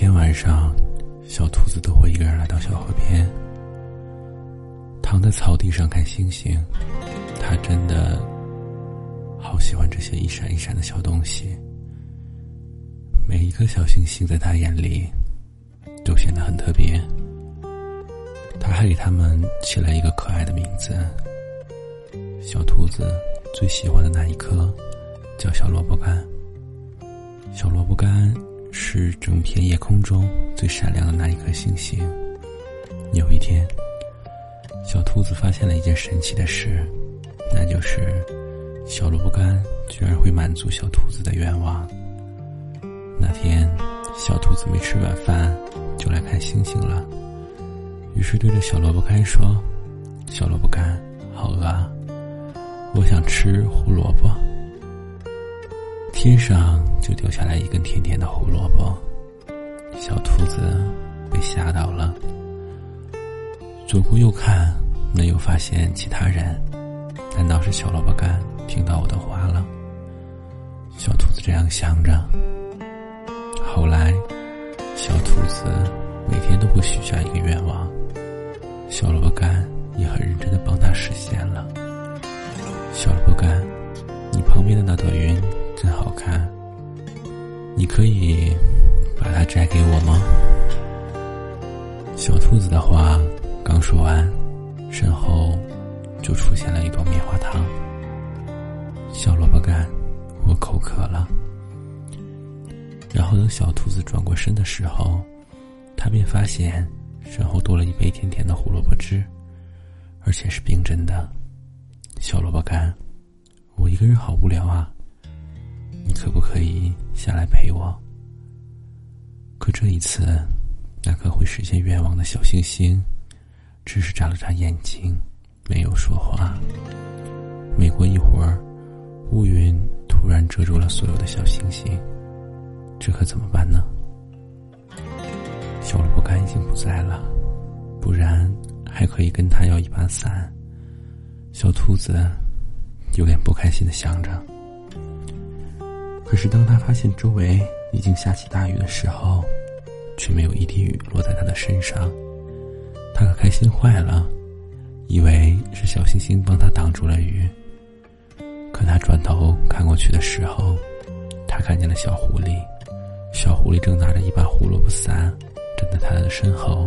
天晚上，小兔子都会一个人来到小河边，躺在草地上看星星。它真的好喜欢这些一闪一闪的小东西，每一颗小星星在它眼里都显得很特别。他还给它们起了一个可爱的名字。小兔子最喜欢的那一颗叫小萝卜干。小萝卜干。是整片夜空中最闪亮的那一颗星星。有一天，小兔子发现了一件神奇的事，那就是小萝卜干居然会满足小兔子的愿望。那天，小兔子没吃晚饭就来看星星了，于是对着小萝卜干说：“小萝卜干，好饿啊，我想吃胡萝卜。”天上就掉下来一根甜甜的胡萝卜，小兔子被吓到了。左顾右看，没有发现其他人，难道是小萝卜干听到我的话了？小兔子这样想着。后来，小兔子每天都会许下一个愿望，小萝卜干你可以把它摘给我吗？小兔子的话刚说完，身后就出现了一朵棉花糖。小萝卜干，我口渴了。然后等小兔子转过身的时候，他便发现身后多了一杯甜甜的胡萝卜汁，而且是冰镇的。小萝卜干，我一个人好无聊啊。可不可以下来陪我？可这一次，那颗会实现愿望的小星星，只是眨了眨眼睛，没有说话。没过一会儿，乌云突然遮住了所有的小星星，这可怎么办呢？小萝卜干已经不在了，不然还可以跟他要一把伞。小兔子有点不开心的想着。可是，当他发现周围已经下起大雨的时候，却没有一滴雨落在他的身上，他可开心坏了，以为是小星星帮他挡住了雨。可他转头看过去的时候，他看见了小狐狸，小狐狸正拿着一把胡萝卜伞站在他的身后。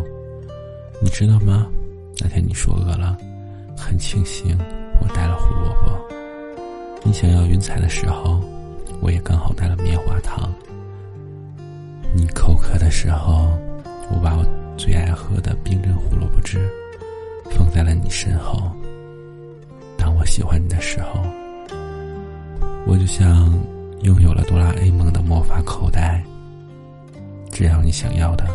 你知道吗？那天你说饿了，很庆幸我带了胡萝卜。你想要云彩的时候。我也刚好带了棉花糖。你口渴的时候，我把我最爱喝的冰镇胡萝卜汁放在了你身后。当我喜欢你的时候，我就像拥有了哆啦 A 梦的魔法口袋，只要你想要的。